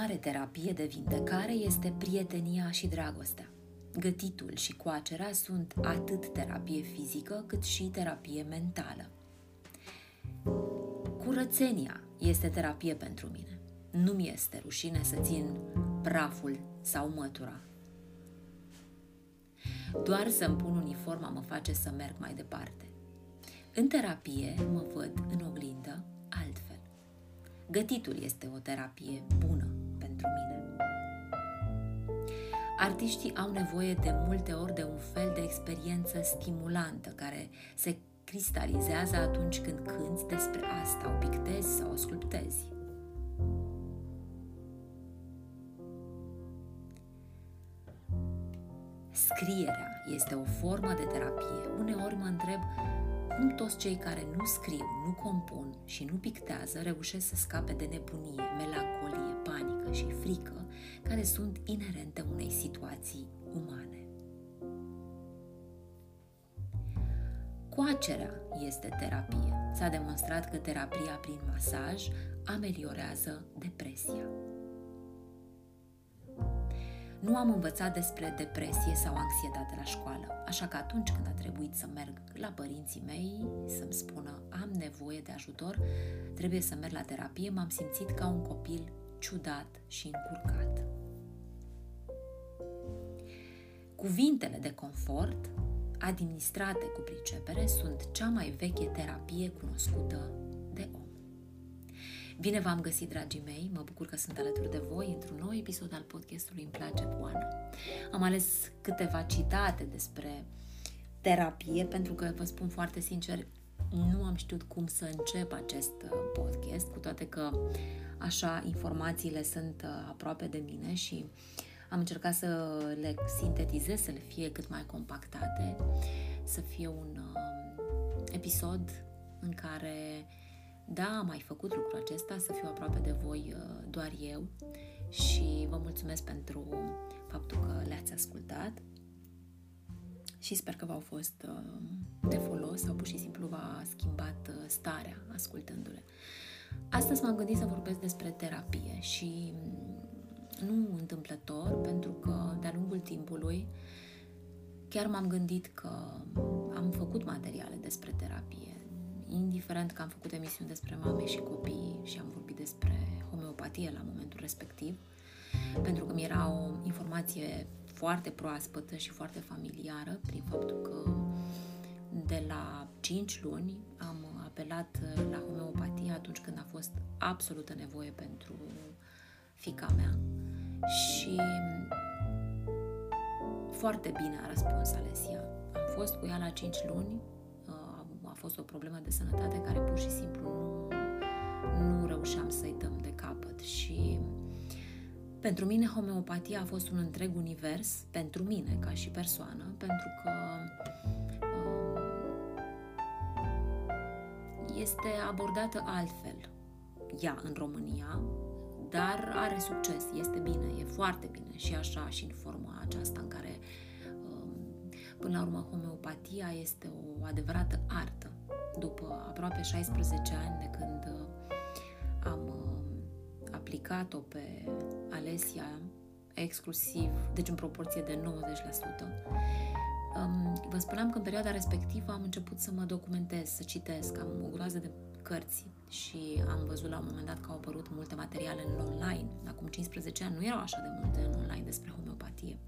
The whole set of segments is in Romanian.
Mare terapie de vindecare este prietenia și dragostea. Gătitul și coacerea sunt atât terapie fizică cât și terapie mentală. Curățenia este terapie pentru mine. Nu mi este rușine să țin praful sau mătura. Doar să-mi pun uniforma mă face să merg mai departe. În terapie mă văd în oglindă altfel. Gătitul este o terapie bună pentru mine. Artiștii au nevoie de multe ori de un fel de experiență stimulantă care se cristalizează atunci când cânți despre asta, o pictezi sau o sculptezi. Scrierea este o formă de terapie. Uneori mă întreb cum toți cei care nu scriu, nu compun și nu pictează reușesc să scape de nebunie, melancolie, panică și frică care sunt inerente unei situații umane. Coacerea este terapie. S-a demonstrat că terapia prin masaj ameliorează depresia. Nu am învățat despre depresie sau anxietate la școală, așa că atunci când a trebuit să merg la părinții mei să-mi spună am nevoie de ajutor, trebuie să merg la terapie, m-am simțit ca un copil ciudat și încurcat. Cuvintele de confort administrate cu pricepere, sunt cea mai veche terapie cunoscută de om. Bine v-am găsit, dragii mei! Mă bucur că sunt alături de voi într-un nou episod al podcastului Îmi place cu Ana. Am ales câteva citate despre terapie, pentru că, vă spun foarte sincer, nu am știut cum să încep acest uh, podcast, cu toate că așa informațiile sunt uh, aproape de mine și uh, am încercat să le sintetizez, să le fie cât mai compactate, să fie un uh, episod în care, da, am mai făcut lucrul acesta, să fiu aproape de voi uh, doar eu și vă mulțumesc pentru faptul că le-ați ascultat și sper că v-au fost uh, de folos sau pur și simplu v-a schimbat uh, starea ascultându-le. Astăzi m-am gândit să vorbesc despre terapie și nu întâmplător, pentru că de-a lungul timpului chiar m-am gândit că am făcut materiale despre terapie, indiferent că am făcut emisiuni despre mame și copii și am vorbit despre homeopatie la momentul respectiv, pentru că mi era o informație foarte proaspătă și foarte familiară prin faptul că de la 5 luni am apelat la homeopatie atunci când a fost absolută nevoie pentru fica mea și foarte bine a răspuns Alesia. Am fost cu ea la 5 luni, uh, a fost o problemă de sănătate care pur și simplu nu, nu reușeam să-i dăm de capăt și pentru mine homeopatia a fost un întreg univers, pentru mine ca și persoană, pentru că uh, este abordată altfel ea în România, dar are succes, este bine, e foarte bine și așa și în forma aceasta în care um, până la urmă homeopatia este o adevărată artă. După aproape 16 ani de când uh, am um, aplicat-o pe Alesia exclusiv, deci în proporție de 90%, um, vă spuneam că în perioada respectivă am început să mă documentez, să citesc, am o groază de cărți și am văzut la un moment dat că au apărut multe materiale în online. Acum 15 ani nu erau așa de multe în online despre homeopatie.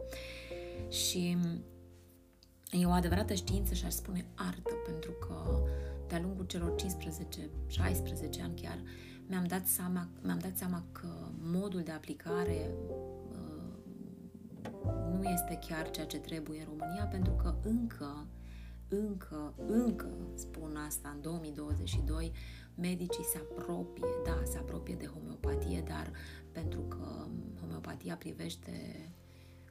Și e o adevărată știință și aș spune artă, pentru că de-a lungul celor 15-16 ani chiar mi-am dat, seama, mi-am dat seama că modul de aplicare uh, nu este chiar ceea ce trebuie în România, pentru că încă încă, încă, spun asta în 2022, medicii se apropie, da, se apropie de homeopatie, dar pentru că homeopatia privește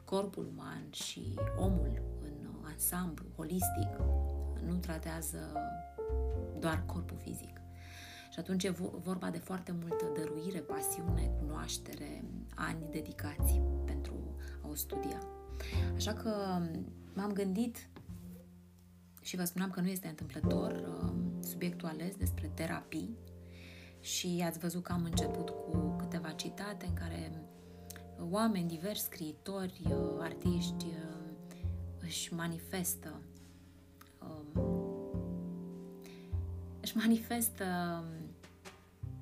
corpul uman și omul în ansamblu, holistic, nu tratează doar corpul fizic. Și atunci e vorba de foarte multă dăruire, pasiune, cunoaștere, ani dedicați pentru a o studia. Așa că m-am gândit și vă spuneam că nu este întâmplător uh, subiectul ales despre terapii și ați văzut că am început cu câteva citate în care oameni diversi, scriitori, uh, artiști uh, își manifestă um, își manifestă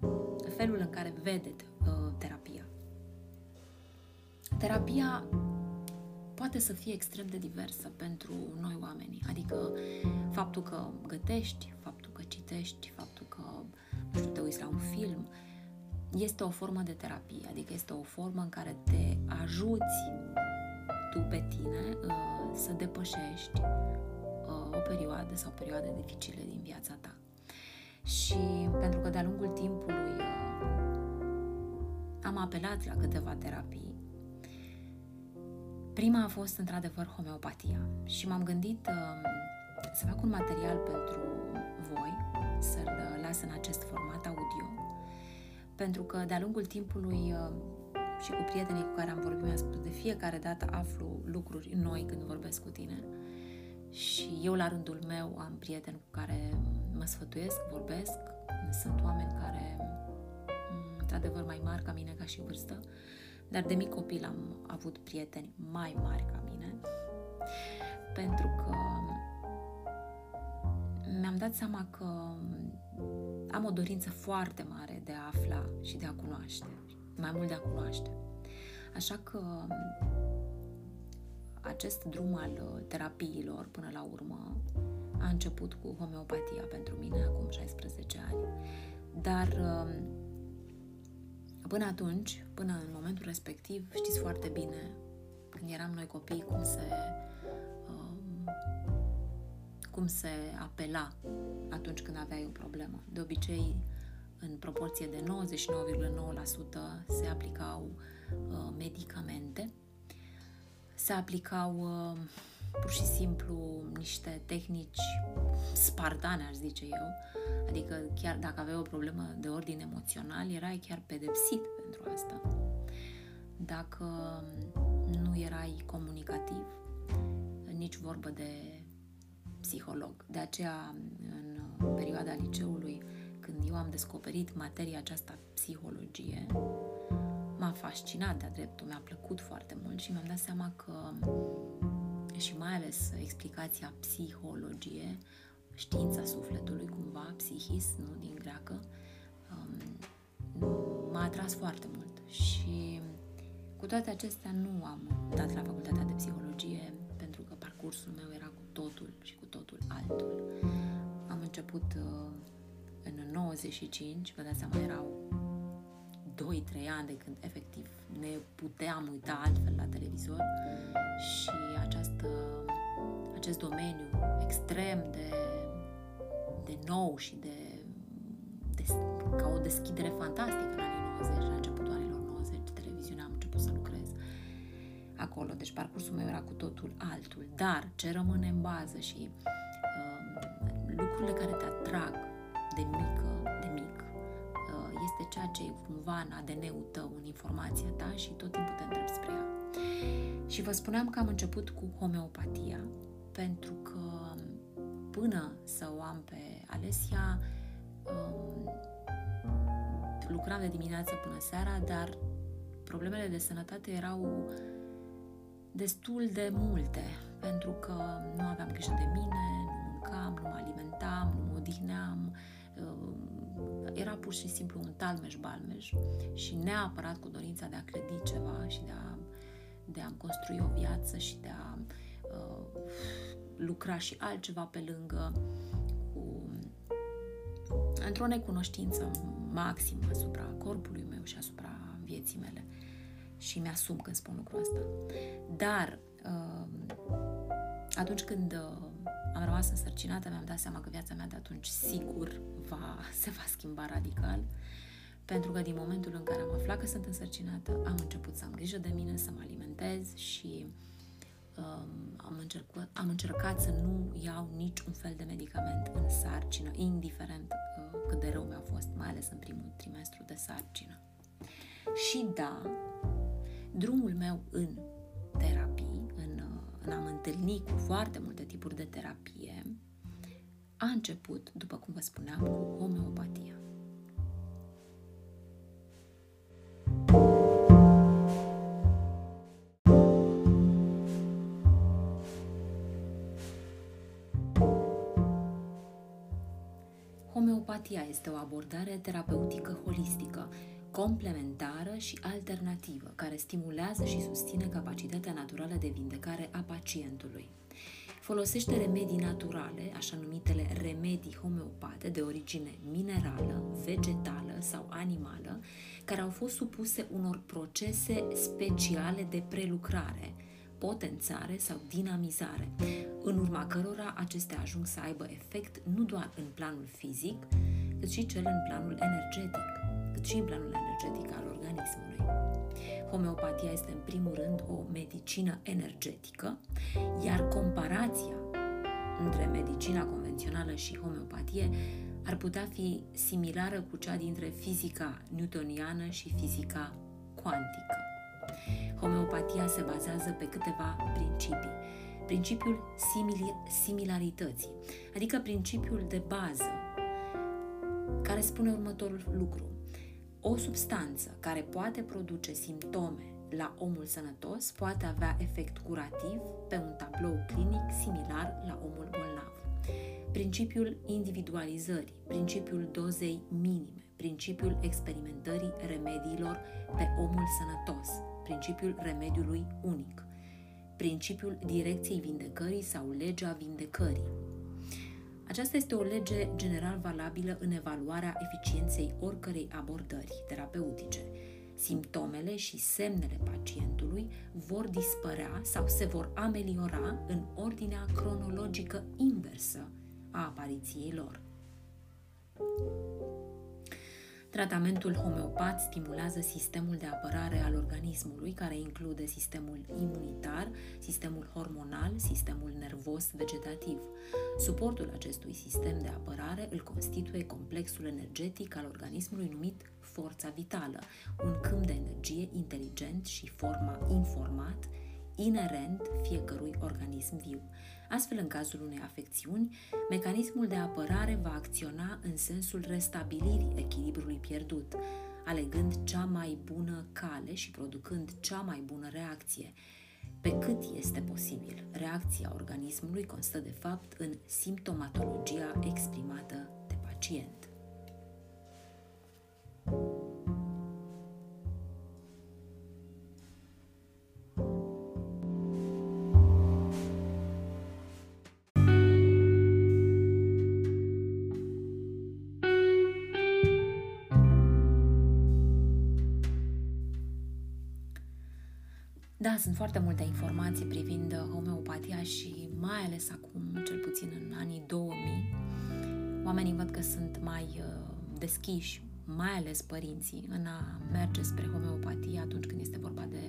um, felul în care vede terapia. Terapia poate să fie extrem de diversă pentru noi oamenii. Adică faptul că gătești, faptul că citești, faptul că, nu știu, te uiți la un film, este o formă de terapie, adică este o formă în care te ajuți tu pe tine uh, să depășești uh, o perioadă sau perioade dificile din viața ta. Și pentru că de-a lungul timpului uh, am apelat la câteva terapii, Prima a fost într-adevăr homeopatia și m-am gândit uh, să fac un material pentru voi, să-l las în acest format audio, pentru că de-a lungul timpului uh, și cu prietenii cu care am vorbit, mi-a spus de fiecare dată aflu lucruri noi când vorbesc cu tine. Și eu la rândul meu am prieteni cu care mă sfătuiesc, vorbesc, sunt oameni care mm, într-adevăr mai mari ca mine ca și vârstă. Dar de mic copil am avut prieteni mai mari ca mine, pentru că mi-am dat seama că am o dorință foarte mare de a afla și de a cunoaște, mai mult de a cunoaște. Așa că acest drum al terapiilor, până la urmă, a început cu homeopatia pentru mine acum 16 ani. Dar Până atunci, până în momentul respectiv, știți foarte bine, când eram noi copii, cum se, um, cum se apela atunci când aveai o problemă. De obicei, în proporție de 99,9% se aplicau uh, medicamente, se aplicau uh, pur și simplu niște tehnici spartane, aș zice eu, adică chiar dacă aveai o problemă de ordin emoțional, erai chiar pedepsit pentru asta. Dacă nu erai comunicativ, nici vorbă de psiholog. De aceea, în perioada liceului, când eu am descoperit materia aceasta psihologie, m-a fascinat de-a dreptul, mi-a plăcut foarte mult și mi-am dat seama că și mai ales explicația psihologie, știința sufletului cumva, psihis, nu din greacă, um, m-a atras foarte mult și cu toate acestea nu am dat la facultatea de psihologie pentru că parcursul meu era cu totul și cu totul altul. Am început uh, în 95, vă dați seama, erau 2-3 ani de când efectiv ne puteam uita altfel la televizor și această, acest domeniu extrem de, de nou și de, de, ca o deschidere fantastică în anii 90, la începutul anilor 90, televiziunea am început să lucrez acolo, deci parcursul meu era cu totul altul, dar ce rămâne în bază și uh, lucrurile care te atrag de mică, de mic, este ceea ce e cumva în ADN-ul tău, în informația ta și tot timpul te întrebi spre ea. Și vă spuneam că am început cu homeopatia, pentru că până să o am pe Alesia, um, lucram de dimineață până seara, dar problemele de sănătate erau destul de multe, pentru că nu aveam grijă de mine, nu mâncam, nu mă alimentam, nu mă odihneam, um, era pur și simplu un talmeș-balmeș și neapărat cu dorința de a clădi ceva și de a, de a construi o viață și de a uh, lucra și altceva pe lângă cu într-o necunoștință maximă asupra corpului meu și asupra vieții mele. Și mi-asum când spun lucrul ăsta. Dar uh, atunci când uh, am rămas însărcinată, mi-am dat seama că viața mea de atunci sigur va, se va schimba radical, pentru că din momentul în care am aflat că sunt însărcinată, am început să am grijă de mine, să mă alimentez și um, am, încercat, am încercat să nu iau niciun fel de medicament în sarcină, indiferent uh, cât de rău mi-a fost, mai ales în primul trimestru de sarcină. Și da, drumul meu în terapii, în, în a mă întâlni cu foarte multe tipuri de terapie, a început, după cum vă spuneam, cu homeopatia. Homeopatia este o abordare terapeutică holistică complementară și alternativă, care stimulează și susține capacitatea naturală de vindecare a pacientului. Folosește remedii naturale, așa numitele remedii homeopate de origine minerală, vegetală sau animală, care au fost supuse unor procese speciale de prelucrare, potențare sau dinamizare, în urma cărora acestea ajung să aibă efect nu doar în planul fizic, cât și cel în planul energetic cât și în planul energetic al organismului. Homeopatia este în primul rând o medicină energetică, iar comparația între medicina convențională și homeopatie ar putea fi similară cu cea dintre fizica newtoniană și fizica cuantică. Homeopatia se bazează pe câteva principii. Principiul similarității, adică principiul de bază, care spune următorul lucru. O substanță care poate produce simptome la omul sănătos poate avea efect curativ pe un tablou clinic similar la omul bolnav. Principiul individualizării, principiul dozei minime, principiul experimentării remediilor pe omul sănătos, principiul remediului unic, principiul direcției vindecării sau legea vindecării, aceasta este o lege general valabilă în evaluarea eficienței oricărei abordări terapeutice. Simptomele și semnele pacientului vor dispărea sau se vor ameliora în ordinea cronologică inversă a apariției lor. Tratamentul homeopat stimulează sistemul de apărare al organismului, care include sistemul imunitar, sistemul hormonal, sistemul nervos vegetativ. Suportul acestui sistem de apărare îl constituie complexul energetic al organismului numit forța vitală, un câmp de energie inteligent și forma informat, inerent fiecărui organism viu. Astfel, în cazul unei afecțiuni, mecanismul de apărare va acționa în sensul restabilirii echilibrului pierdut, alegând cea mai bună cale și producând cea mai bună reacție. Pe cât este posibil, reacția organismului constă de fapt în simptomatologia exprimată de pacient. Da, sunt foarte multe informații privind uh, homeopatia și mai ales acum, cel puțin în anii 2000, oamenii văd că sunt mai uh, deschiși, mai ales părinții, în a merge spre homeopatie atunci când este vorba de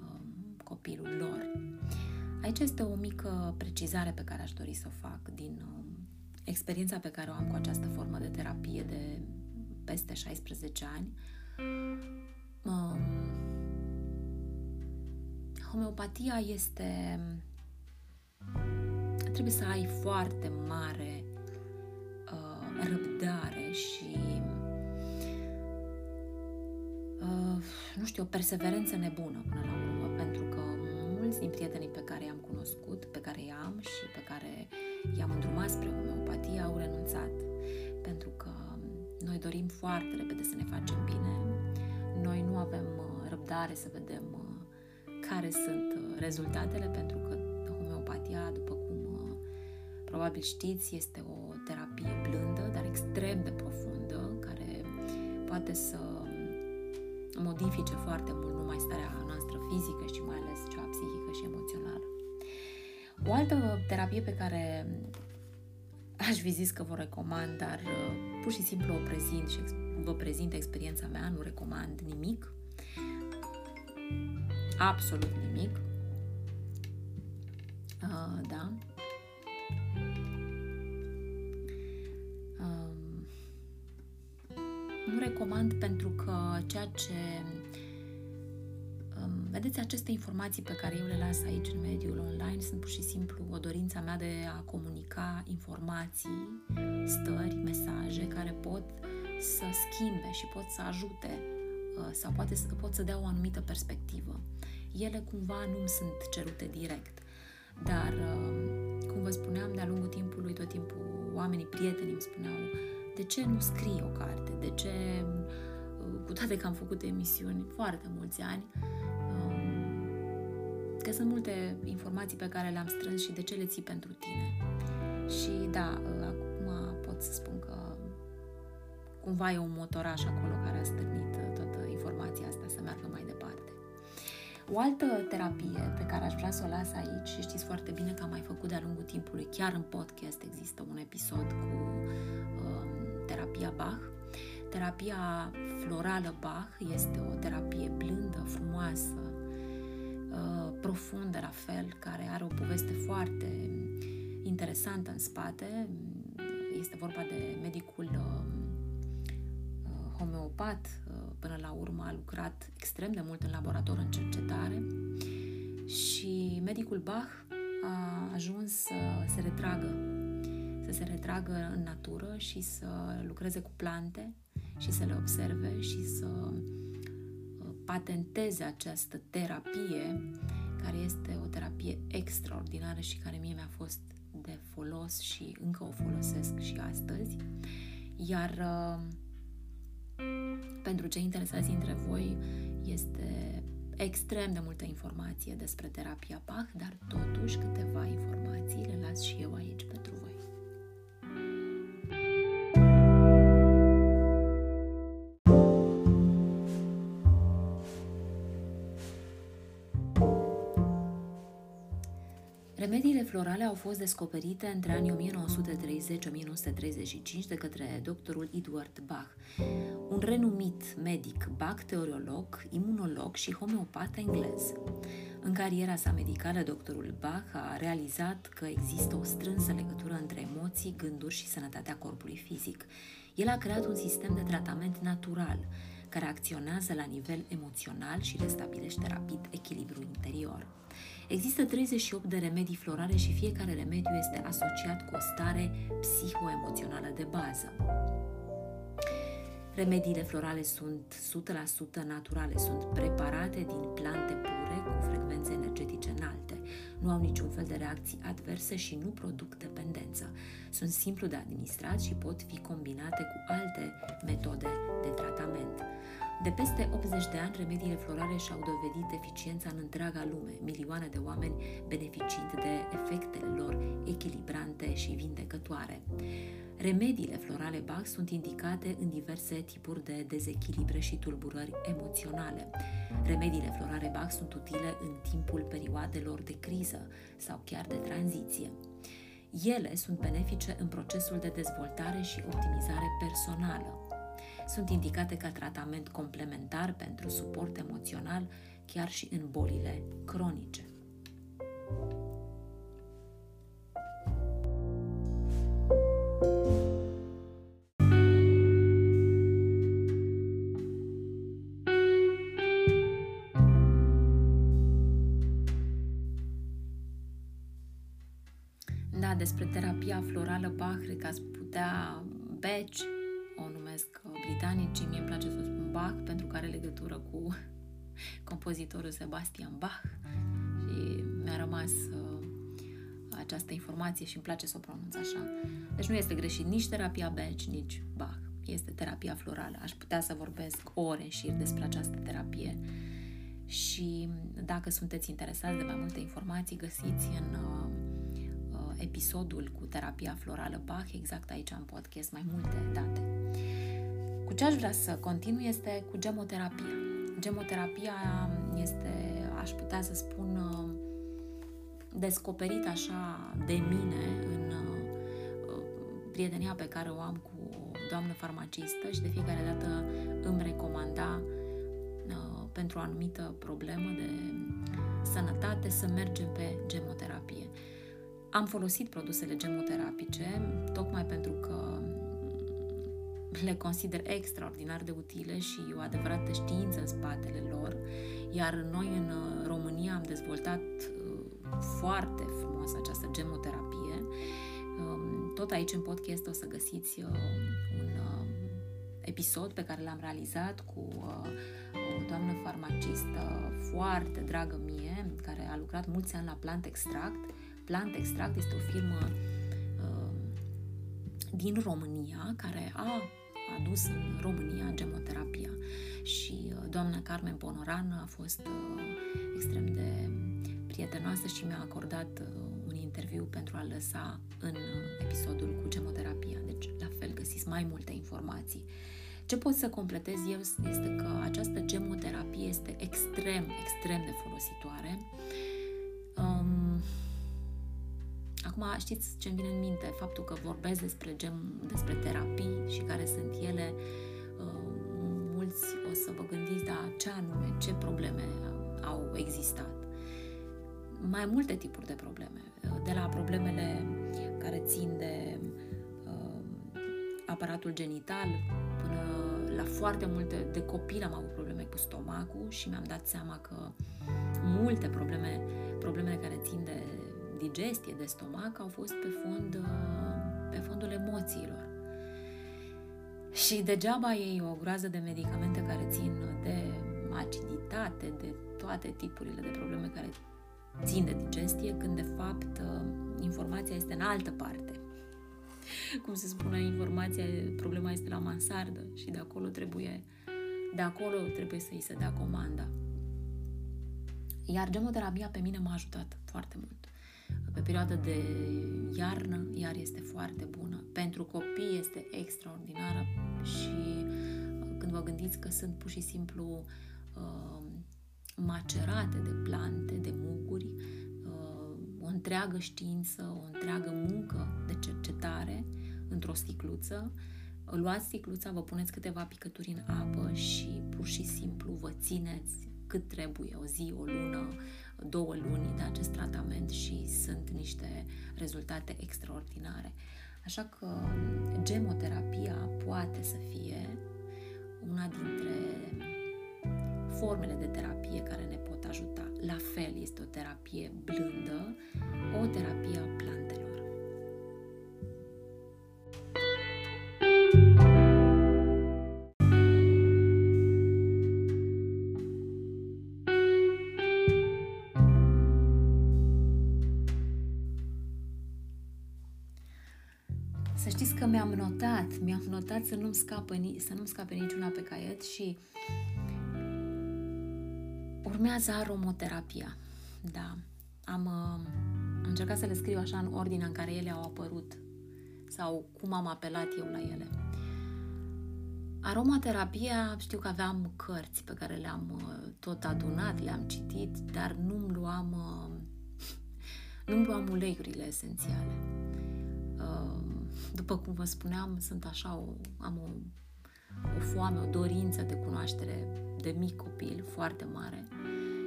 um, copilul lor. Aici este o mică precizare pe care aș dori să o fac din um, experiența pe care o am cu această formă de terapie de peste 16 ani. Um, homeopatia este... Trebuie să ai foarte mare uh, răbdare și uh, nu știu, o perseverență nebună până la urmă, pentru că mulți din prietenii pe care i-am cunoscut, pe care i-am și pe care i-am îndrumat spre homeopatie au renunțat, pentru că noi dorim foarte repede să ne facem bine, noi nu avem uh, răbdare să vedem uh, care sunt uh, rezultatele, pentru că homeopatia, după cum uh, probabil știți, este o terapie blândă, dar extrem de profundă, care poate să modifice foarte mult numai starea noastră fizică și mai ales cea psihică și emoțională. O altă terapie pe care aș fi zis că vă recomand, dar uh, pur și simplu o prezint și vă prezint experiența mea, nu recomand nimic, absolut nimic. Uh, da. Uh, nu recomand pentru că ceea ce um, vedeți aceste informații pe care eu le las aici în mediul online sunt pur și simplu o dorință mea de a comunica informații, stări, mesaje care pot să schimbe și pot să ajute uh, sau poate să, pot să dea o anumită perspectivă. Ele cumva nu sunt cerute direct, dar uh, cum vă spuneam, de-a lungul timpului, tot timpul oamenii, prietenii îmi spuneau de ce nu scrii o carte, de ce, uh, cu toate că am făcut emisiuni foarte mulți ani, că sunt multe informații pe care le-am strâns și de ce le ții pentru tine. Și da, acum pot să spun că cumva e un motoraș acolo care a stârnit O altă terapie pe care aș vrea să o las aici, și știți foarte bine că am mai făcut de-a lungul timpului, chiar în podcast există un episod cu um, terapia Bach. Terapia florală Bach este o terapie blândă, frumoasă, uh, profundă la fel, care are o poveste foarte interesantă în spate. Este vorba de medicul uh, homeopat, uh, până la urmă a lucrat extrem de mult în laborator în cercetare și medicul Bach a ajuns să se retragă, să se retragă în natură și să lucreze cu plante și să le observe și să uh, patenteze această terapie care este o terapie extraordinară și care mie mi-a fost de folos și încă o folosesc și astăzi. Iar uh, pentru cei interesați dintre voi este extrem de multă informație despre terapia Bach, dar totuși câteva informații le las și eu aici pentru voi. Remediile florale au fost descoperite între anii 1930-1935 de către doctorul Edward Bach, un renumit medic, bacteriolog, imunolog și homeopat englez. În cariera sa medicală, doctorul Bach a realizat că există o strânsă legătură între emoții, gânduri și sănătatea corpului fizic. El a creat un sistem de tratament natural, care acționează la nivel emoțional și restabilește rapid echilibrul interior. Există 38 de remedii florale și fiecare remediu este asociat cu o stare psihoemoțională de bază. Remediile florale sunt 100% naturale, sunt preparate din plante pure cu frecvențe energetice înalte. Nu au niciun fel de reacții adverse și nu produc dependență. Sunt simplu de administrat și pot fi combinate cu alte metode de tratament. De peste 80 de ani, remediile florale și-au dovedit eficiența în întreaga lume, milioane de oameni beneficiind de efectele lor echilibrante și vindecătoare. Remediile florale Bach sunt indicate în diverse tipuri de dezechilibre și tulburări emoționale. Remediile florale Bach sunt utile în timpul perioadelor de criză sau chiar de tranziție. Ele sunt benefice în procesul de dezvoltare și optimizare personală. Sunt indicate ca tratament complementar pentru suport emoțional chiar și în bolile cronice. Da, despre terapia florală Bach, cred că ați putea beci o numesc uh, britanicii, mie îmi place să o spun Bach pentru că are legătură cu compozitorul Sebastian Bach și mi-a rămas uh, această informație și îmi place să o pronunț așa. Deci nu este greșit nici terapia Bach, nici Bach. Este terapia florală. Aș putea să vorbesc ore și despre această terapie și dacă sunteți interesați de mai multe informații, găsiți în uh, episodul cu terapia florală Bach, exact aici în podcast, mai multe date. Cu ce aș vrea să continui este cu gemoterapia. Gemoterapia este, aș putea să spun, descoperit așa de mine în uh, prietenia pe care o am cu o doamnă farmacistă și de fiecare dată îmi recomanda uh, pentru o anumită problemă de sănătate să mergem pe gemoterapie. Am folosit produsele gemoterapice tocmai pentru că le consider extraordinar de utile și o adevărată știință în spatele lor, iar noi în uh, România am dezvoltat uh, foarte frumos această gemoterapie. Um, tot aici în podcast o să găsiți uh, un episod pe care l-am realizat cu o doamnă farmacistă foarte dragă mie, care a lucrat mulți ani la Plant Extract. Plant Extract este o firmă din România care a adus în România gemoterapia și uh, doamna Carmen Ponoran a fost uh, extrem de prietenoasă și mi-a acordat uh, un interviu pentru a lăsa în episodul cu gemoterapia. Deci, la fel, găsiți mai multe informații. Ce pot să completez eu este că această gemoterapie este extrem, extrem de folositoare. Acum știți ce îmi vine în minte? Faptul că vorbesc despre, gem, despre terapii și care sunt ele. Uh, mulți o să vă gândiți, da, ce anume, ce probleme au existat. Mai multe tipuri de probleme. Uh, de la problemele care țin de uh, aparatul genital până la foarte multe, de copil am avut probleme cu stomacul și mi-am dat seama că multe probleme, problemele care țin de digestie, de stomac, au fost pe, fond, uh, pe fondul emoțiilor. Și degeaba ei o groază de medicamente care țin de aciditate, de toate tipurile de probleme care țin de digestie, când de fapt uh, informația este în altă parte. Cum se spune, informația, problema este la mansardă și de acolo trebuie, de acolo trebuie să îi se dea comanda. Iar gemoterapia pe mine m-a ajutat foarte mult. Pe perioada de iarnă, iar este foarte bună. Pentru copii este extraordinară și uh, când vă gândiți că sunt pur și simplu uh, macerate de plante, de muguri, uh, o întreagă știință, o întreagă muncă de cercetare într-o sticluță, luați sticluța, vă puneți câteva picături în apă și pur și simplu vă țineți cât trebuie, o zi, o lună, două luni de acest tratament și sunt niște rezultate extraordinare. Așa că gemoterapia poate să fie una dintre formele de terapie care ne pot ajuta. La fel este o terapie blândă, o terapie a plantelor. Mi-am notat să nu-mi, scapă, să nu-mi scape niciuna pe caiet și urmează aromoterapia. Da, am, uh, am încercat să le scriu așa în ordinea în care ele au apărut sau cum am apelat eu la ele. Aromaterapia, știu că aveam cărți pe care le-am uh, tot adunat, le-am citit, dar nu-mi luam, uh, nu-mi luam uleiurile esențiale după cum vă spuneam, sunt așa, o, am o, o foame, o dorință de cunoaștere de mic copil, foarte mare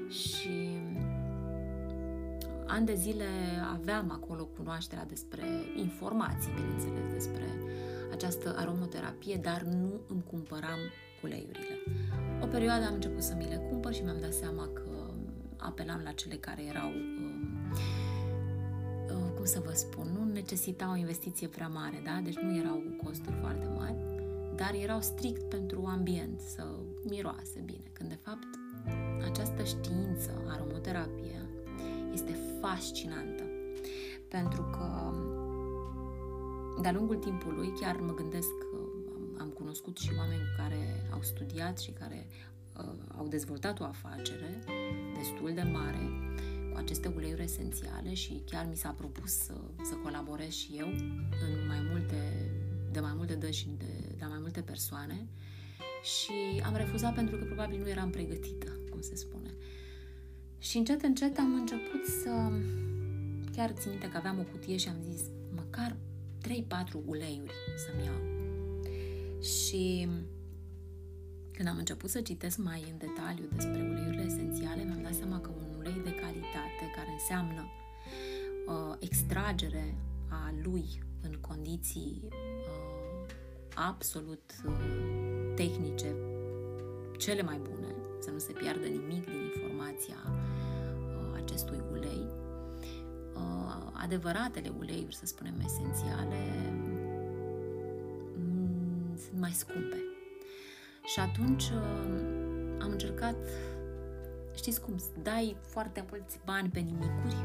și ani de zile aveam acolo cunoașterea despre informații, bineînțeles, despre această aromoterapie, dar nu îmi cumpăram uleiurile. O perioadă am început să mi le cumpăr și mi-am dat seama că apelam la cele care erau uh, cum să vă spun, nu necesita o investiție prea mare, da? Deci nu erau costuri foarte mari, dar erau strict pentru ambient, să miroase bine. Când de fapt această știință, aromoterapia, este fascinantă. Pentru că de-a lungul timpului chiar mă gândesc că am, am cunoscut și oameni care au studiat și care uh, au dezvoltat o afacere destul de mare cu aceste uleiuri esențiale și chiar mi s-a propus să, să colaborez și eu în mai multe, de mai multe dăți și de, de mai multe persoane și am refuzat pentru că probabil nu eram pregătită, cum se spune. Și încet, încet am început să chiar țin minte că aveam o cutie și am zis măcar 3-4 uleiuri să-mi iau. Și când am început să citesc mai în detaliu despre uleiurile esențiale, mi-am dat seama că un ulei de calitate, care înseamnă uh, extragere a lui în condiții uh, absolut uh, tehnice, cele mai bune, să nu se piardă nimic din informația uh, acestui ulei, uh, adevăratele uleiuri, să spunem, esențiale, mm, sunt mai scumpe. Și atunci uh, am încercat, știți cum, dai foarte mulți bani pe nimicuri,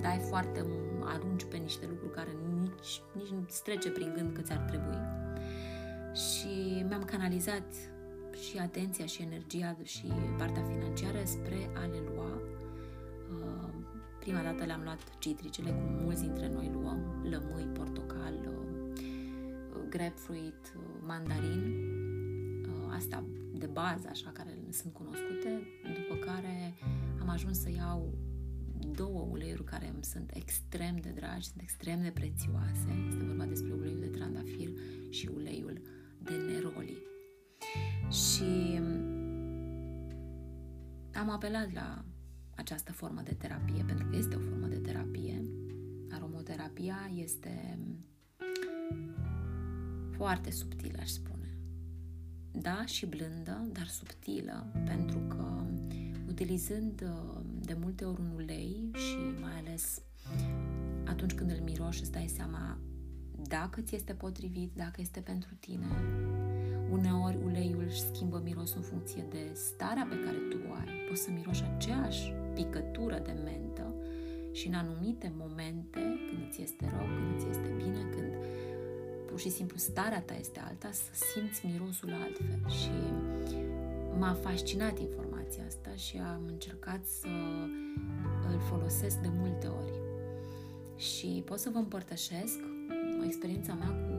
dai foarte, arunci pe niște lucruri care nici, nici nu ți trece prin gând că ți-ar trebui. Și mi-am canalizat și atenția și energia și partea financiară spre a le lua. Uh, prima dată le-am luat citricele, cum mulți dintre noi luăm, lămâi, portocal, uh, grapefruit, mandarin, astea de bază, așa, care sunt cunoscute, după care am ajuns să iau două uleiuri care îmi sunt extrem de dragi, sunt extrem de prețioase. Este vorba despre uleiul de trandafir și uleiul de neroli. Și am apelat la această formă de terapie, pentru că este o formă de terapie. Aromoterapia este foarte subtilă, aș spune da, și blândă, dar subtilă, pentru că utilizând uh, de multe ori un ulei și mai ales atunci când îl miroși îți dai seama dacă ți este potrivit, dacă este pentru tine. Uneori uleiul își schimbă mirosul în funcție de starea pe care tu o ai. Poți să miroși aceeași picătură de mentă și în anumite momente, când ți este rău, când ți este bine, când pur și simplu starea ta este alta, să simți mirosul altfel și m-a fascinat informația asta și am încercat să îl folosesc de multe ori. Și pot să vă împărtășesc o experiența mea cu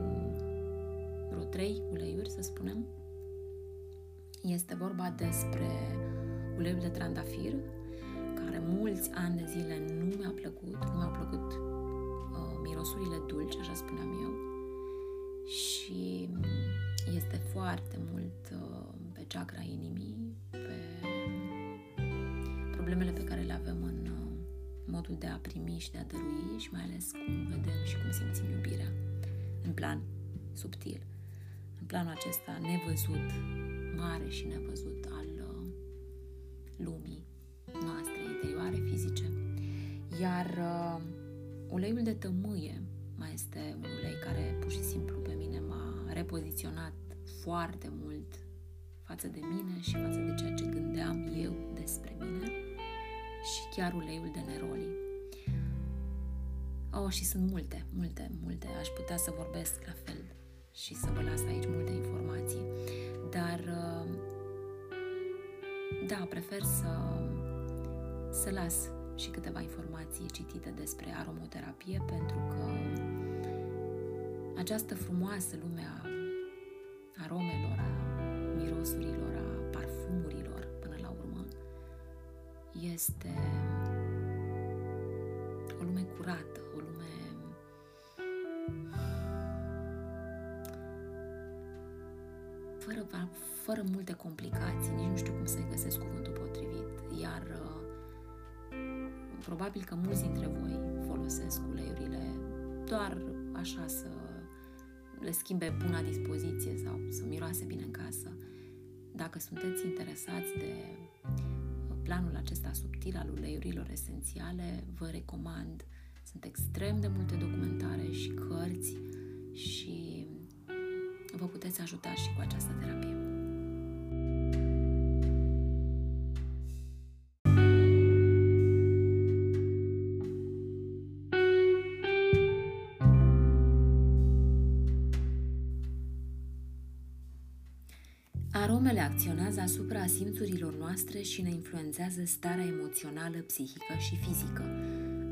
vreo trei uleiuri, să spunem. Este vorba despre uleiul de trandafir, care mulți ani de zile nu mi-a plăcut, nu mi-au plăcut uh, mirosurile dulci, așa spuneam eu, și este foarte mult uh, pe chakra inimii, pe problemele pe care le avem în uh, modul de a primi și de a dărui și mai ales cum vedem și cum simțim iubirea în plan subtil, în planul acesta nevăzut, mare și nevăzut al uh, lumii noastre interioare, fizice. Iar uh, uleiul de tămâie mai este un ulei care pur și simplu pe mine m-a repoziționat foarte mult față de mine și față de ceea ce gândeam eu despre mine și chiar uleiul de neroli. Oh, și sunt multe, multe, multe. Aș putea să vorbesc la fel și să vă las aici multe informații. Dar, uh, da, prefer să, să las și câteva informații citite despre aromoterapie pentru că această frumoasă lume a aromelor, a mirosurilor, a parfumurilor până la urmă este o lume curată, o lume fără, fără multe complicații, nici nu știu cum să-i găsesc cuvântul potrivit, iar uh, probabil că mulți dintre voi folosesc uleiurile doar așa să le schimbe buna dispoziție sau să miroase bine în casă. Dacă sunteți interesați de planul acesta subtil al uleiurilor esențiale, vă recomand. Sunt extrem de multe documentare și cărți și vă puteți ajuta și cu această terapie. Aromele acționează asupra simțurilor noastre și ne influențează starea emoțională, psihică și fizică.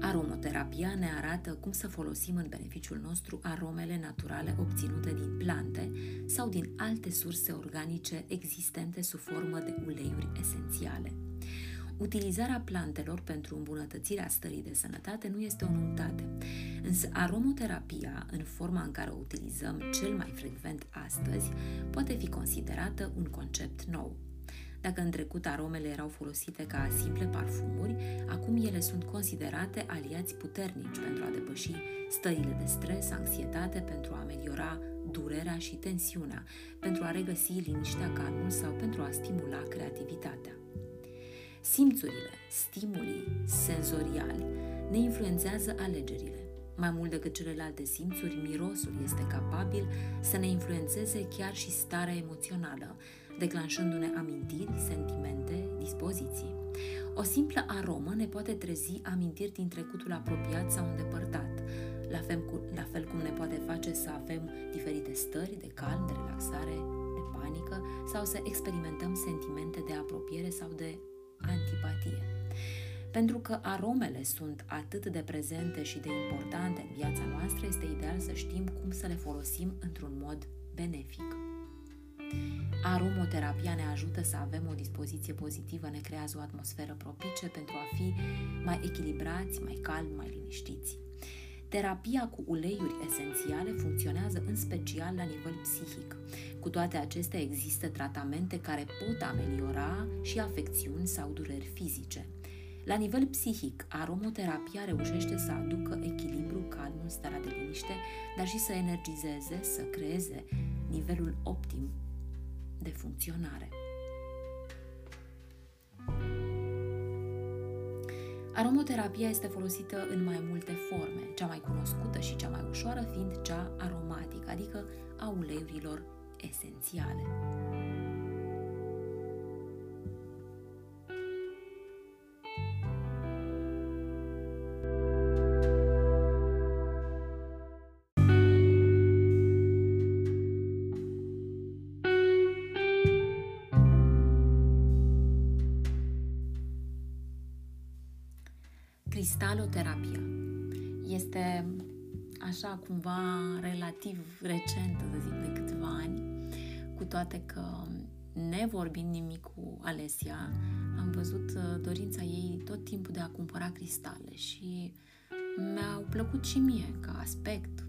Aromoterapia ne arată cum să folosim în beneficiul nostru aromele naturale obținute din plante sau din alte surse organice existente sub formă de uleiuri esențiale. Utilizarea plantelor pentru îmbunătățirea stării de sănătate nu este o noutate, însă aromoterapia, în forma în care o utilizăm cel mai frecvent astăzi, poate fi considerată un concept nou. Dacă în trecut aromele erau folosite ca simple parfumuri, acum ele sunt considerate aliați puternici pentru a depăși stările de stres, anxietate, pentru a ameliora durerea și tensiunea, pentru a regăsi liniștea, calmul sau pentru a stimula creativitatea. Simțurile, stimulii senzoriali ne influențează alegerile. Mai mult decât celelalte simțuri, mirosul este capabil să ne influențeze chiar și starea emoțională, declanșându-ne amintiri, sentimente, dispoziții. O simplă aromă ne poate trezi amintiri din trecutul apropiat sau îndepărtat, la fel, cu, la fel cum ne poate face să avem diferite stări de calm, de relaxare, de panică sau să experimentăm sentimente de apropiere sau de antipatie. Pentru că aromele sunt atât de prezente și de importante în viața noastră, este ideal să știm cum să le folosim într-un mod benefic. Aromoterapia ne ajută să avem o dispoziție pozitivă, ne creează o atmosferă propice pentru a fi mai echilibrați, mai calmi, mai liniștiți. Terapia cu uleiuri esențiale funcționează în special la nivel psihic. Cu toate acestea există tratamente care pot ameliora și afecțiuni sau dureri fizice. La nivel psihic, aromoterapia reușește să aducă echilibru, calmul, starea de liniște, dar și să energizeze, să creeze nivelul optim de funcționare. Aromoterapia este folosită în mai multe forme, cea mai cunoscută și cea mai ușoară fiind cea aromatică, adică a uleiurilor esențiale. Toate că ne vorbind nimic cu Alesia, am văzut uh, dorința ei tot timpul de a cumpăra cristale și mi-au plăcut și mie ca aspect,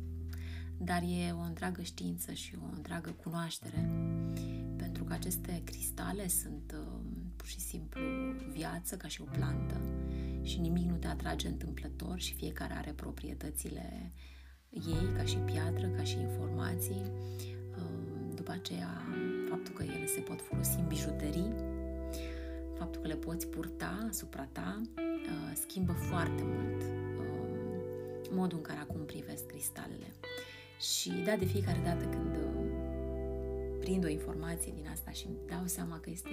dar e o întreagă știință și o întreagă cunoaștere, pentru că aceste cristale sunt uh, pur și simplu viață ca și o plantă și nimic nu te atrage întâmplător și fiecare are proprietățile ei ca și piatră, ca și informații. Uh, după aceea, faptul că ele se pot folosi în bijuterii, faptul că le poți purta asupra ta, uh, schimbă foarte mult uh, modul în care acum privesc cristalele. Și da, de fiecare dată când prind o informație din asta și îmi dau seama că este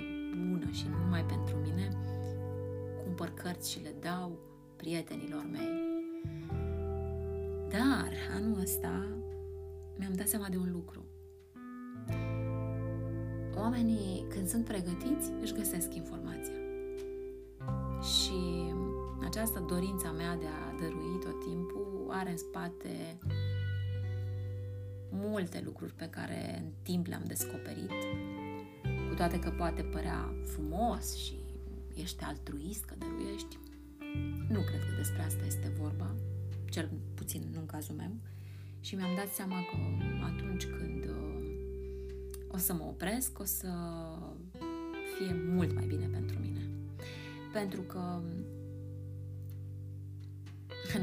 bună și nu numai pentru mine, cumpăr cărți și le dau prietenilor mei. Dar anul ăsta mi-am dat seama de un lucru. Oamenii, când sunt pregătiți, își găsesc informația. Și această dorința mea de a dărui tot timpul are în spate multe lucruri pe care în timp le-am descoperit, cu toate că poate părea frumos și ești altruist, că dăruiești. Nu cred că despre asta este vorba, cel puțin nu în cazul meu. Și mi-am dat seama că atunci când uh, o să mă opresc, o să fie mult mai bine pentru mine. Pentru că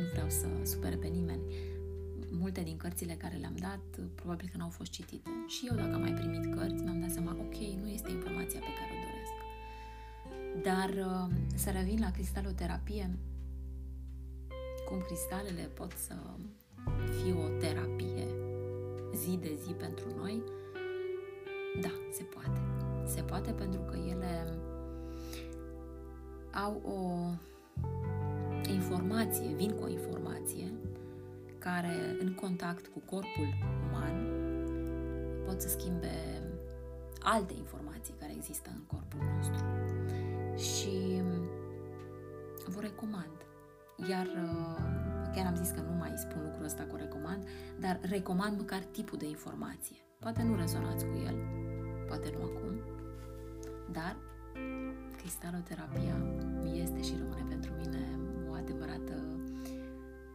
nu vreau să supere pe nimeni. Multe din cărțile care le-am dat, probabil că n-au fost citite. Și eu, dacă am mai primit cărți, mi-am dat seama, ok, nu este informația pe care o doresc. Dar uh, să revin la cristaloterapie, cum cristalele pot să fie o terapie zi de zi pentru noi, da, se poate. Se poate pentru că ele au o informație, vin cu o informație care în contact cu corpul uman pot să schimbe alte informații care există în corpul nostru și vă recomand. Iar uh, chiar am zis că nu mai spun lucrul ăsta cu recomand, dar recomand măcar tipul de informație. Poate nu rezonați cu el, poate nu acum, dar cristaloterapia este și rămâne pentru mine o adevărată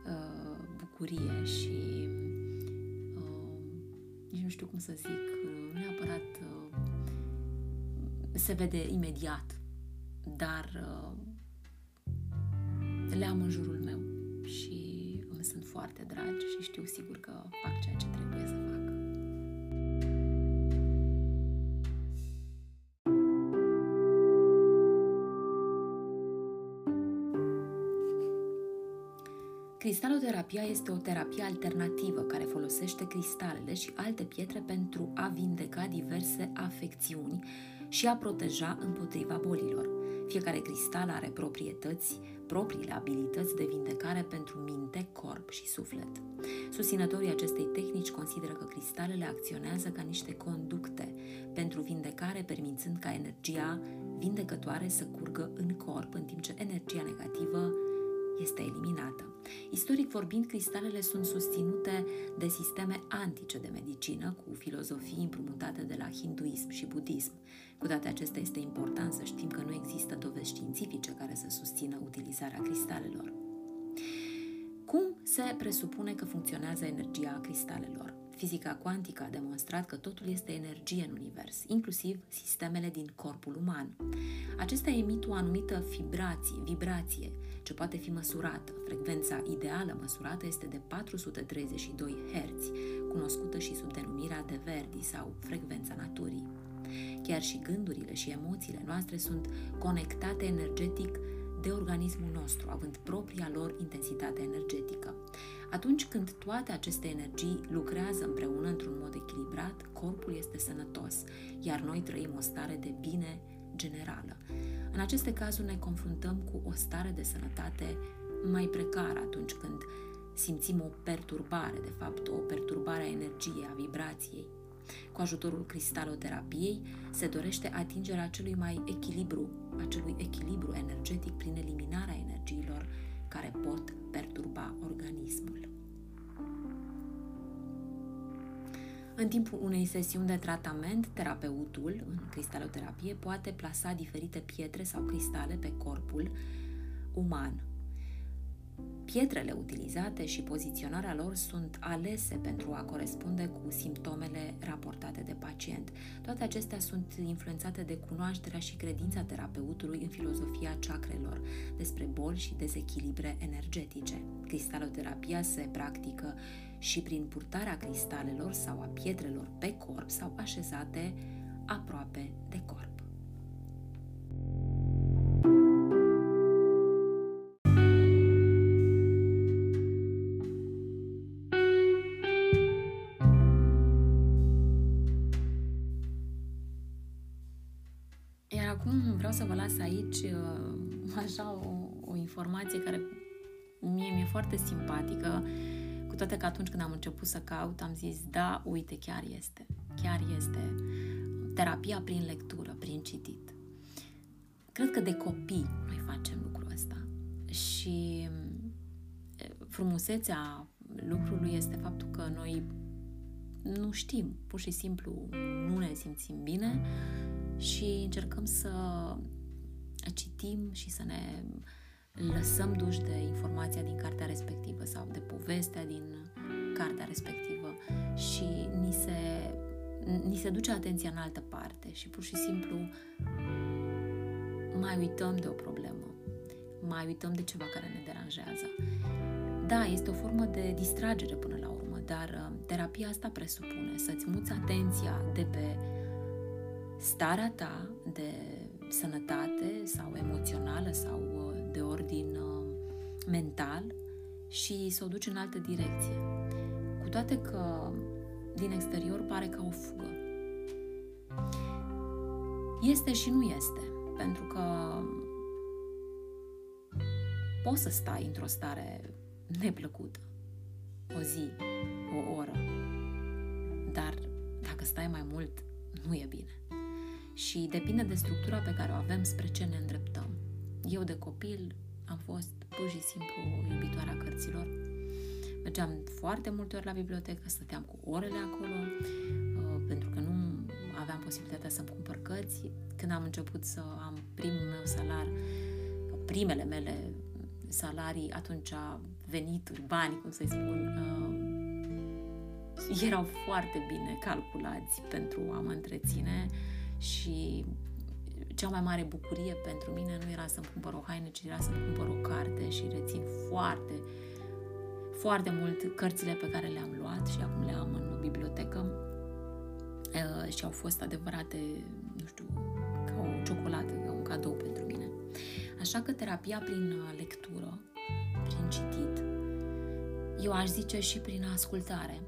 uh, bucurie și uh, nici nu știu cum să zic, neapărat uh, se vede imediat, dar uh, le am în jurul meu și îmi sunt foarte dragi și știu sigur că fac ceea ce trebuie să fac. Cristaloterapia este o terapie alternativă care folosește cristalele și alte pietre pentru a vindeca diverse afecțiuni și a proteja împotriva bolilor. Fiecare cristal are proprietăți, propriile abilități de vindecare pentru minte, corp și suflet. Susținătorii acestei tehnici consideră că cristalele acționează ca niște conducte pentru vindecare, permițând ca energia vindecătoare să curgă în corp, în timp ce energia negativă este eliminată. Istoric vorbind, cristalele sunt susținute de sisteme antice de medicină, cu filozofii împrumutate de la hinduism și budism. Cu toate acestea, este important să știm că nu există dovezi științifice care să susțină utilizarea cristalelor. Cum se presupune că funcționează energia cristalelor? Fizica cuantică a demonstrat că totul este energie în univers, inclusiv sistemele din corpul uman. Acestea emit o anumită vibrație, vibrație, ce poate fi măsurată. Frecvența ideală măsurată este de 432 Hz, cunoscută și sub denumirea de Verdi sau frecvența naturii. Chiar și gândurile și emoțiile noastre sunt conectate energetic de organismul nostru, având propria lor intensitate energetică. Atunci când toate aceste energii lucrează împreună într-un mod echilibrat, corpul este sănătos, iar noi trăim o stare de bine generală. În aceste cazuri ne confruntăm cu o stare de sănătate mai precară atunci când simțim o perturbare, de fapt o perturbare a energiei, a vibrației. Cu ajutorul cristaloterapiei se dorește atingerea acelui mai echilibru, acelui echilibru energetic prin eliminarea energiilor care pot perturba organismul. În timpul unei sesiuni de tratament, terapeutul, în cristaloterapie, poate plasa diferite pietre sau cristale pe corpul uman. Pietrele utilizate și poziționarea lor sunt alese pentru a corespunde cu simptomele raportate de pacient. Toate acestea sunt influențate de cunoașterea și credința terapeutului în filozofia chakrelor, despre boli și dezechilibre energetice. Cristaloterapia se practică și prin purtarea cristalelor sau a pietrelor pe corp sau așezate aproape de corp. Iar acum vreau să vă las aici uh, așa o, o informație care mie mi-e foarte simpatică toate că atunci când am început să caut, am zis, da, uite, chiar este. Chiar este terapia prin lectură, prin citit. Cred că de copii noi facem lucrul ăsta. Și frumusețea lucrului este faptul că noi nu știm, pur și simplu nu ne simțim bine și încercăm să citim și să ne lăsăm duși de informația din cartea respectivă sau de povestea din cartea respectivă și ni se, ni se duce atenția în altă parte și pur și simplu mai uităm de o problemă, mai uităm de ceva care ne deranjează. Da, este o formă de distragere până la urmă, dar uh, terapia asta presupune să-ți muți atenția de pe starea ta de sănătate sau emoțională sau uh, de ordin uh, mental și să o duci în altă direcție. Cu toate că din exterior pare ca o fugă. Este și nu este, pentru că poți să stai într-o stare neplăcută, o zi, o oră, dar dacă stai mai mult, nu e bine. Și depinde de structura pe care o avem spre ce ne îndreptăm. Eu de copil am fost pur și simplu iubitoarea cărților. Mergeam foarte multe ori la bibliotecă, stăteam cu orele acolo, uh, pentru că nu aveam posibilitatea să-mi cumpăr cărți. Când am început să am primul meu salar, primele mele salarii, atunci venituri, bani, cum să-i spun, uh, erau foarte bine calculați pentru a mă întreține și cea mai mare bucurie pentru mine nu era să-mi cumpăr o haină, ci era să-mi cumpăr o carte și rețin foarte, foarte mult cărțile pe care le-am luat și acum le am în bibliotecă uh, și au fost adevărate, nu știu, ca o ciocolată, ca un cadou pentru mine. Așa că terapia prin lectură, prin citit, eu aș zice și prin ascultare,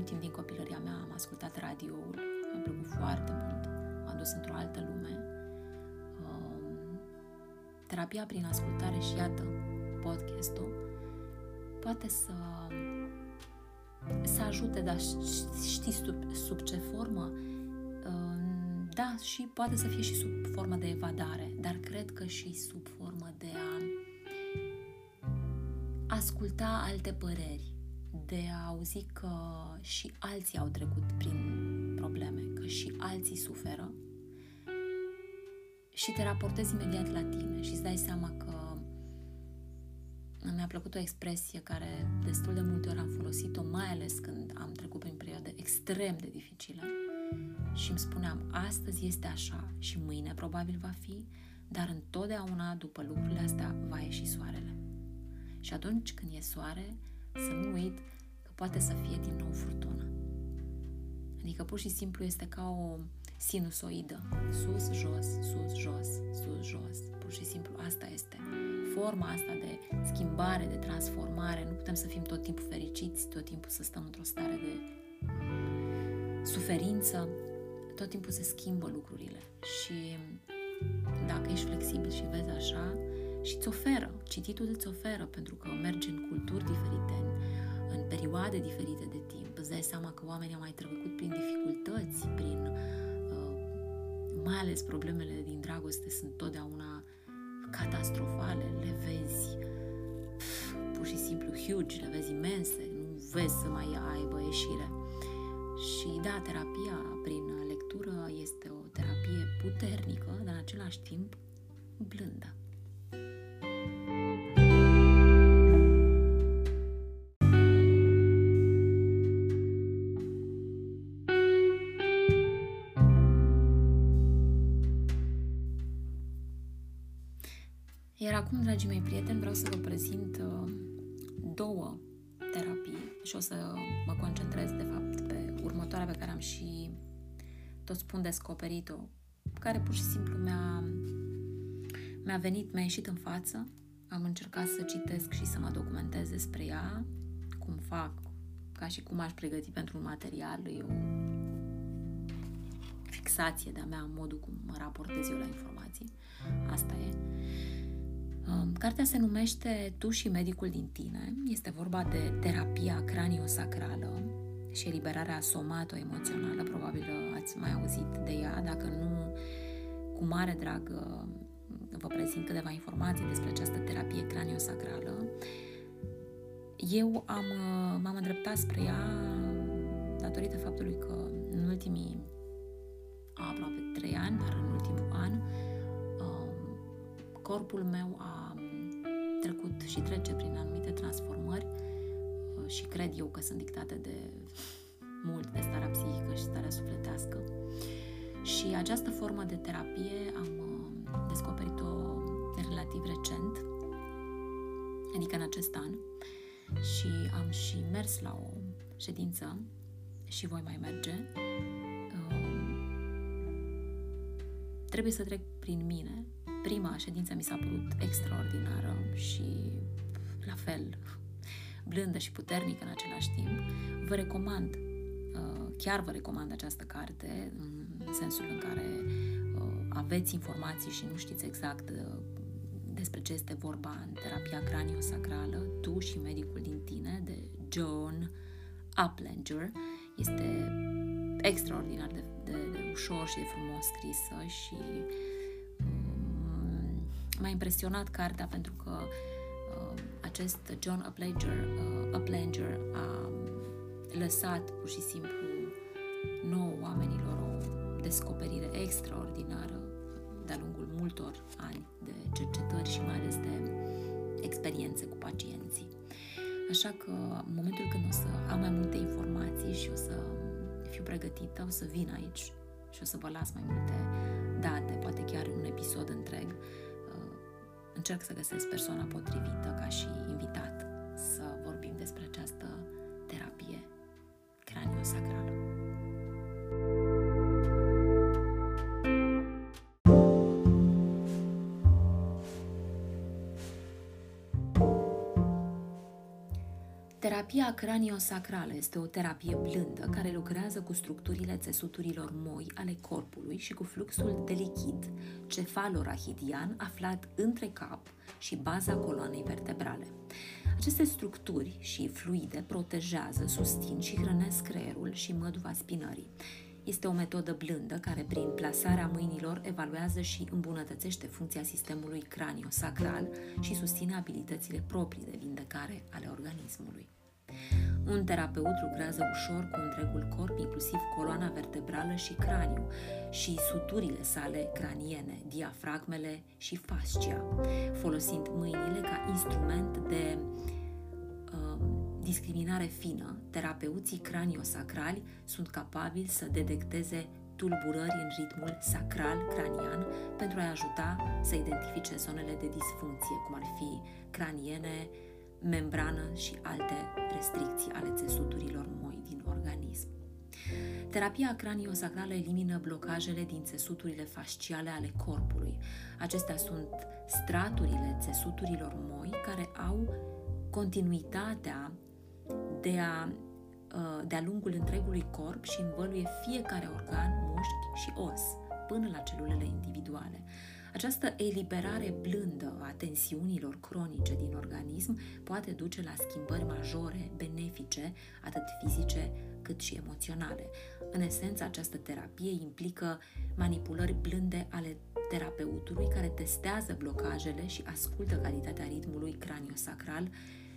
mult timp din copilăria mea am ascultat radioul, mi-a plăcut foarte mult, m-a dus într-o altă lume. Um, terapia prin ascultare și iată, podcastul, poate să să ajute, dar știi sub, sub ce formă? Um, da, și poate să fie și sub formă de evadare, dar cred că și sub formă de a asculta alte păreri, de a auzi că și alții au trecut prin probleme, că și alții suferă și te raportezi imediat la tine și îți dai seama că mi-a plăcut o expresie care destul de multe ori am folosit-o, mai ales când am trecut prin perioade extrem de dificile și îmi spuneam, astăzi este așa și mâine probabil va fi, dar întotdeauna după lucrurile astea va ieși soarele. Și atunci când e soare, să nu uit poate să fie din nou furtună. Adică pur și simplu este ca o sinusoidă. Sus, jos, sus, jos, sus, jos. Pur și simplu asta este. Forma asta de schimbare, de transformare. Nu putem să fim tot timpul fericiți, tot timpul să stăm într-o stare de suferință. Tot timpul se schimbă lucrurile. Și dacă ești flexibil și vezi așa, și îți oferă, cititul îți oferă, pentru că mergi în culturi diferite, în în perioade diferite de timp. Îți dai seama că oamenii au mai trecut prin dificultăți, prin uh, mai ales problemele din dragoste sunt totdeauna catastrofale, le vezi pf, pur și simplu huge, le vezi imense, nu vezi să mai aibă ieșire. Și da, terapia prin lectură este o terapie puternică, dar în același timp blândă. Acum, dragii mei prieteni, vreau să vă prezint uh, două terapii și o să mă concentrez, de fapt, pe următoarea pe care am și tot spun descoperit-o, care pur și simplu mi-a, mi-a venit, mi-a ieșit în față. Am încercat să citesc și să mă documentez despre ea, cum fac, ca și cum aș pregăti pentru un material, e o fixație de-a mea, modul cum mă raportez eu la informații. Asta e. Um, cartea se numește Tu și medicul din tine. Este vorba de terapia craniosacrală și eliberarea somato-emoțională. Probabil ați mai auzit de ea. Dacă nu, cu mare drag uh, vă prezint câteva informații despre această terapie craniosacrală. Eu am, uh, m-am îndreptat spre ea datorită faptului că în ultimii aproape trei ani, dar în ultimul an, corpul meu a trecut și trece prin anumite transformări uh, și cred eu că sunt dictate de mult de starea psihică și starea sufletească. Și această formă de terapie am uh, descoperit-o relativ recent, adică în acest an, și am și mers la o ședință și voi mai merge. Uh, trebuie să trec prin mine Prima ședință mi s-a părut extraordinară și la fel blândă și puternică în același timp. Vă recomand, uh, chiar vă recomand această carte în sensul în care uh, aveți informații și nu știți exact uh, despre ce este vorba în terapia craniosacrală, Tu și medicul din tine, de John Uplanger. Este extraordinar de, de, de ușor și de frumos scrisă și m-a impresionat cartea pentru că uh, acest John Uplanger, uh, Uplanger a lăsat pur și simplu nouă oamenilor o descoperire extraordinară de-a lungul multor ani de cercetări și mai ales de experiențe cu pacienții. Așa că în momentul când o să am mai multe informații și o să fiu pregătită, o să vin aici și o să vă las mai multe date, poate chiar un episod întreg. Uh, încerc să găsesc persoana potrivită ca și invitat să vorbim despre această terapie craniosacrală. Terapia craniosacrală este o terapie blândă care lucrează cu structurile țesuturilor moi ale corpului și cu fluxul de lichid cefalorahidian aflat între cap și baza coloanei vertebrale. Aceste structuri și fluide protejează, susțin și hrănesc creierul și măduva spinării. Este o metodă blândă care, prin plasarea mâinilor, evaluează și îmbunătățește funcția sistemului craniosacral și susține abilitățile proprii de vindecare ale organismului. Un terapeut lucrează ușor cu întregul corp, inclusiv coloana vertebrală și craniu, și suturile sale craniene, diafragmele și fascia, folosind mâinile ca instrument de uh, discriminare fină. Terapeuții craniosacrali sunt capabili să detecteze tulburări în ritmul sacral cranian pentru a ajuta să identifice zonele de disfuncție, cum ar fi craniene, membrană și alte restricții ale țesuturilor moi din organism. Terapia craniosacrală elimină blocajele din țesuturile fasciale ale corpului. Acestea sunt straturile țesuturilor moi care au continuitatea de a uh, de-a lungul întregului corp și învăluie fiecare organ, mușchi și os, până la celulele individuale. Această eliberare blândă a tensiunilor cronice din organism poate duce la schimbări majore, benefice, atât fizice cât și emoționale. În esență, această terapie implică manipulări blânde ale terapeutului care testează blocajele și ascultă calitatea ritmului craniosacral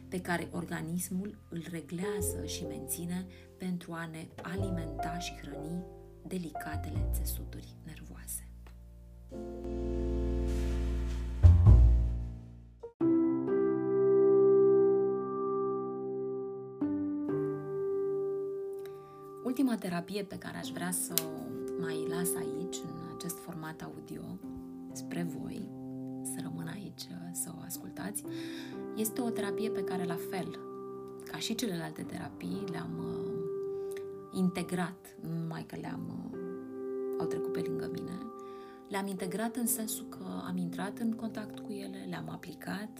pe care organismul îl reglează și menține pentru a ne alimenta și hrăni delicatele țesuturi nervoase. Ultima terapie pe care aș vrea să o mai las aici, în acest format audio, spre voi, să rămân aici să o ascultați, este o terapie pe care, la fel, ca și celelalte terapii, le-am uh, integrat, nu numai că le-am uh, au trecut pe lângă mine, le-am integrat în sensul că am intrat în contact cu ele, le-am aplicat,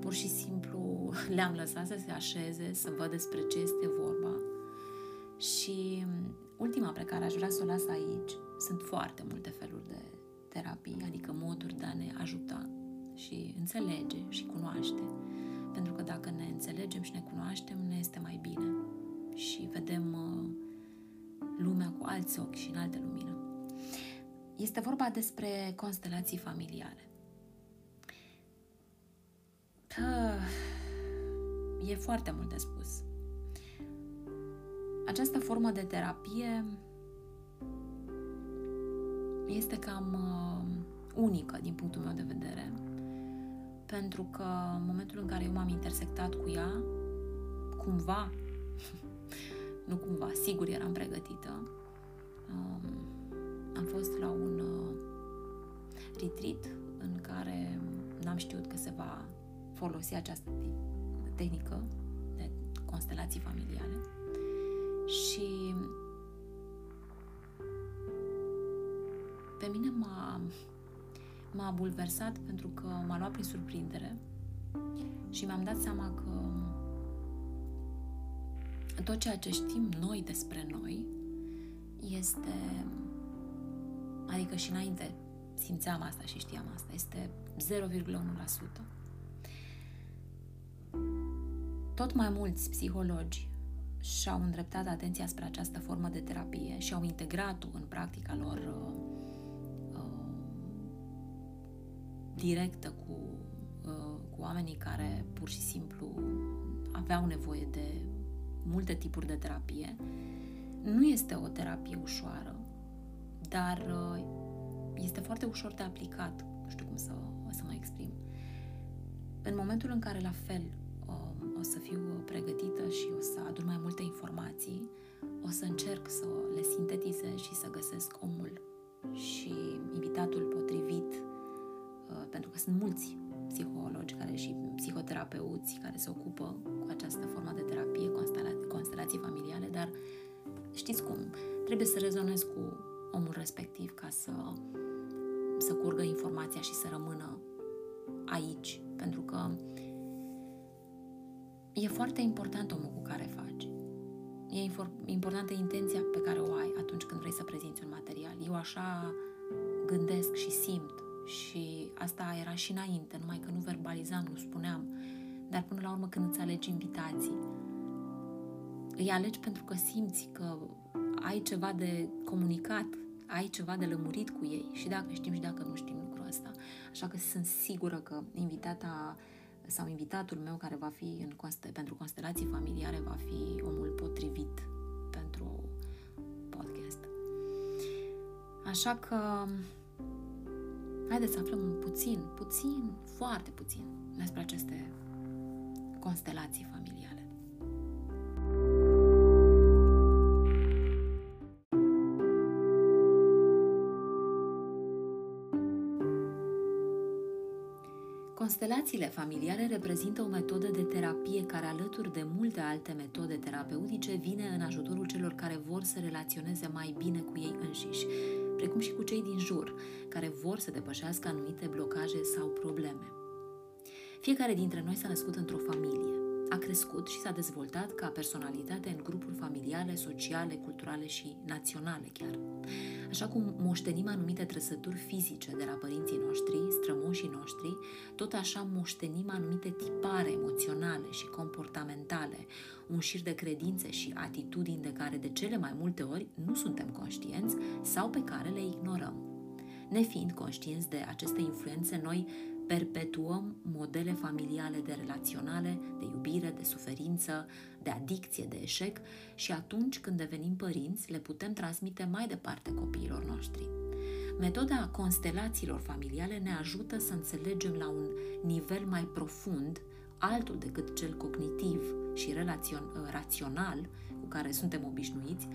pur și simplu le-am lăsat să se așeze, să văd despre ce este vorba. Și ultima pe care aș vrea să o las aici, sunt foarte multe feluri de terapii, adică moduri de a ne ajuta și înțelege și cunoaște. Pentru că dacă ne înțelegem și ne cunoaștem, ne este mai bine și vedem uh, lumea cu alți ochi și în alte lumină. Este vorba despre constelații familiale. E foarte mult de spus. Această formă de terapie este cam uh, unică din punctul meu de vedere, pentru că în momentul în care eu m-am intersectat cu ea, cumva, nu cumva, sigur eram pregătită, um, am fost la un uh, retreat în care n-am știut că se va folosi această tehnică de constelații familiale și pe mine m-a, m-a bulversat pentru că m-a luat prin surprindere și mi-am dat seama că tot ceea ce știm noi despre noi este Adică și înainte simțeam asta și știam asta. Este 0,1%. Tot mai mulți psihologi și-au îndreptat atenția spre această formă de terapie și au integrat-o în practica lor uh, uh, directă cu, uh, cu oamenii care pur și simplu aveau nevoie de multe tipuri de terapie. Nu este o terapie ușoară, dar uh, este foarte ușor de aplicat. Nu știu cum să, să mă exprim. În momentul în care, la fel, o să fiu pregătită și o să adun mai multe informații, o să încerc să le sintetizez și să găsesc omul și invitatul potrivit, uh, pentru că sunt mulți psihologi care și psihoterapeuți care se ocupă cu această formă de terapie, constelații familiale, dar știți cum, trebuie să rezonez cu omul respectiv ca să, să curgă informația și să rămână aici, pentru că e foarte important omul cu care faci. E importantă intenția pe care o ai atunci când vrei să prezinți un material. Eu așa gândesc și simt și asta era și înainte, numai că nu verbalizam, nu spuneam. Dar până la urmă când îți alegi invitații, îi alegi pentru că simți că ai ceva de comunicat, ai ceva de lămurit cu ei și dacă știm și dacă nu știm lucrul ăsta. Așa că sunt sigură că invitata sau invitatul meu care va fi în const- pentru constelații familiare va fi omul potrivit pentru podcast. Așa că haideți să aflăm un puțin, puțin, foarte puțin despre aceste constelații familiare. Constelațiile familiare reprezintă o metodă de terapie care, alături de multe alte metode terapeutice, vine în ajutorul celor care vor să relaționeze mai bine cu ei înșiși, precum și cu cei din jur, care vor să depășească anumite blocaje sau probleme. Fiecare dintre noi s-a născut într-o familie a crescut și s-a dezvoltat ca personalitate în grupuri familiale, sociale, culturale și naționale chiar. Așa cum moștenim anumite trăsături fizice de la părinții noștri, strămoșii noștri, tot așa moștenim anumite tipare emoționale și comportamentale, un șir de credințe și atitudini de care de cele mai multe ori nu suntem conștienți sau pe care le ignorăm. Nefiind conștienți de aceste influențe, noi perpetuăm modele familiale de relaționale, de iubire, de suferință, de adicție, de eșec și atunci când devenim părinți le putem transmite mai departe copiilor noștri. Metoda constelațiilor familiale ne ajută să înțelegem la un nivel mai profund, altul decât cel cognitiv și rațional cu care suntem obișnuiți,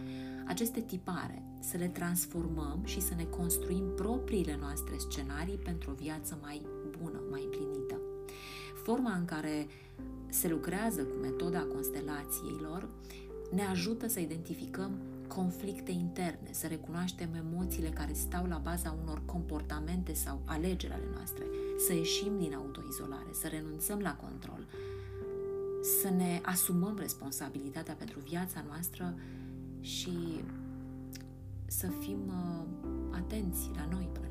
aceste tipare, să le transformăm și să ne construim propriile noastre scenarii pentru o viață mai bună, mai împlinită. Forma în care se lucrează cu metoda constelațiilor ne ajută să identificăm conflicte interne, să recunoaștem emoțiile care stau la baza unor comportamente sau alegeri ale noastre, să ieșim din autoizolare, să renunțăm la control, să ne asumăm responsabilitatea pentru viața noastră și să fim uh, atenți la noi până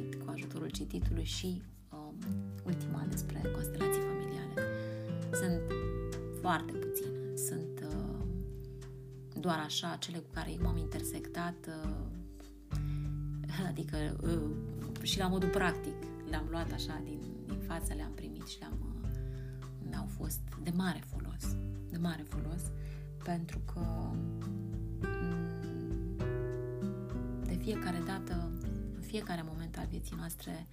cit, cu ajutorul cititului și um, ultima despre constelații familiale. Sunt foarte puține, sunt uh, doar așa cele cu care eu m-am intersectat, uh, adică uh, și la modul practic. Le-am luat așa din, din față, le-am primit și le-am uh, mi-au fost de mare folos. De mare folos pentru că mm, de fiecare dată, în fiecare moment al vieții noastre,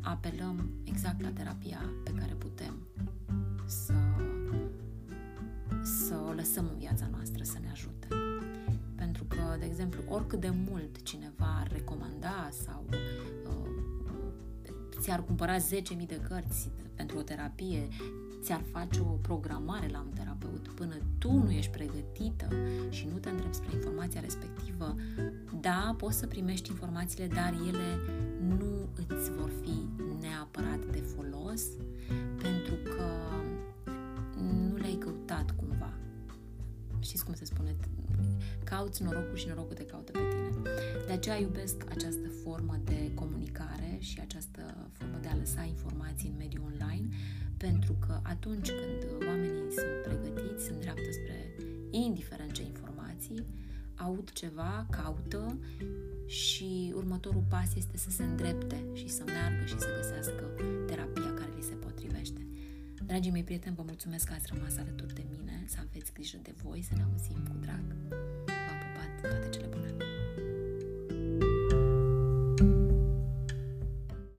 apelăm exact la terapia pe care putem să, să o lăsăm în viața noastră să ne ajute. Pentru că, de exemplu, oricât de mult cineva ar recomanda sau uh, ți-ar cumpăra 10.000 de cărți pentru o terapie, ți-ar face o programare la un terapeut până tu nu ești pregătită și nu te întrebi spre informația respectivă, da, poți să primești informațiile, dar ele nu tău îți vor fi neapărat de folos pentru că nu le-ai căutat cumva. Știți cum se spune? Cauți norocul și norocul te caută pe tine. De aceea iubesc această formă de comunicare și această formă de a lăsa informații în mediul online pentru că atunci când oamenii sunt pregătiți, sunt dreaptă spre indiferent ce informații, aud ceva, caută și următorul pas este să se îndrepte și să meargă și să găsească terapia care li se potrivește. Dragii mei prieteni, vă mulțumesc că ați rămas alături de mine, să aveți grijă de voi, să ne auzim cu drag. V-am pupat toate cele bune!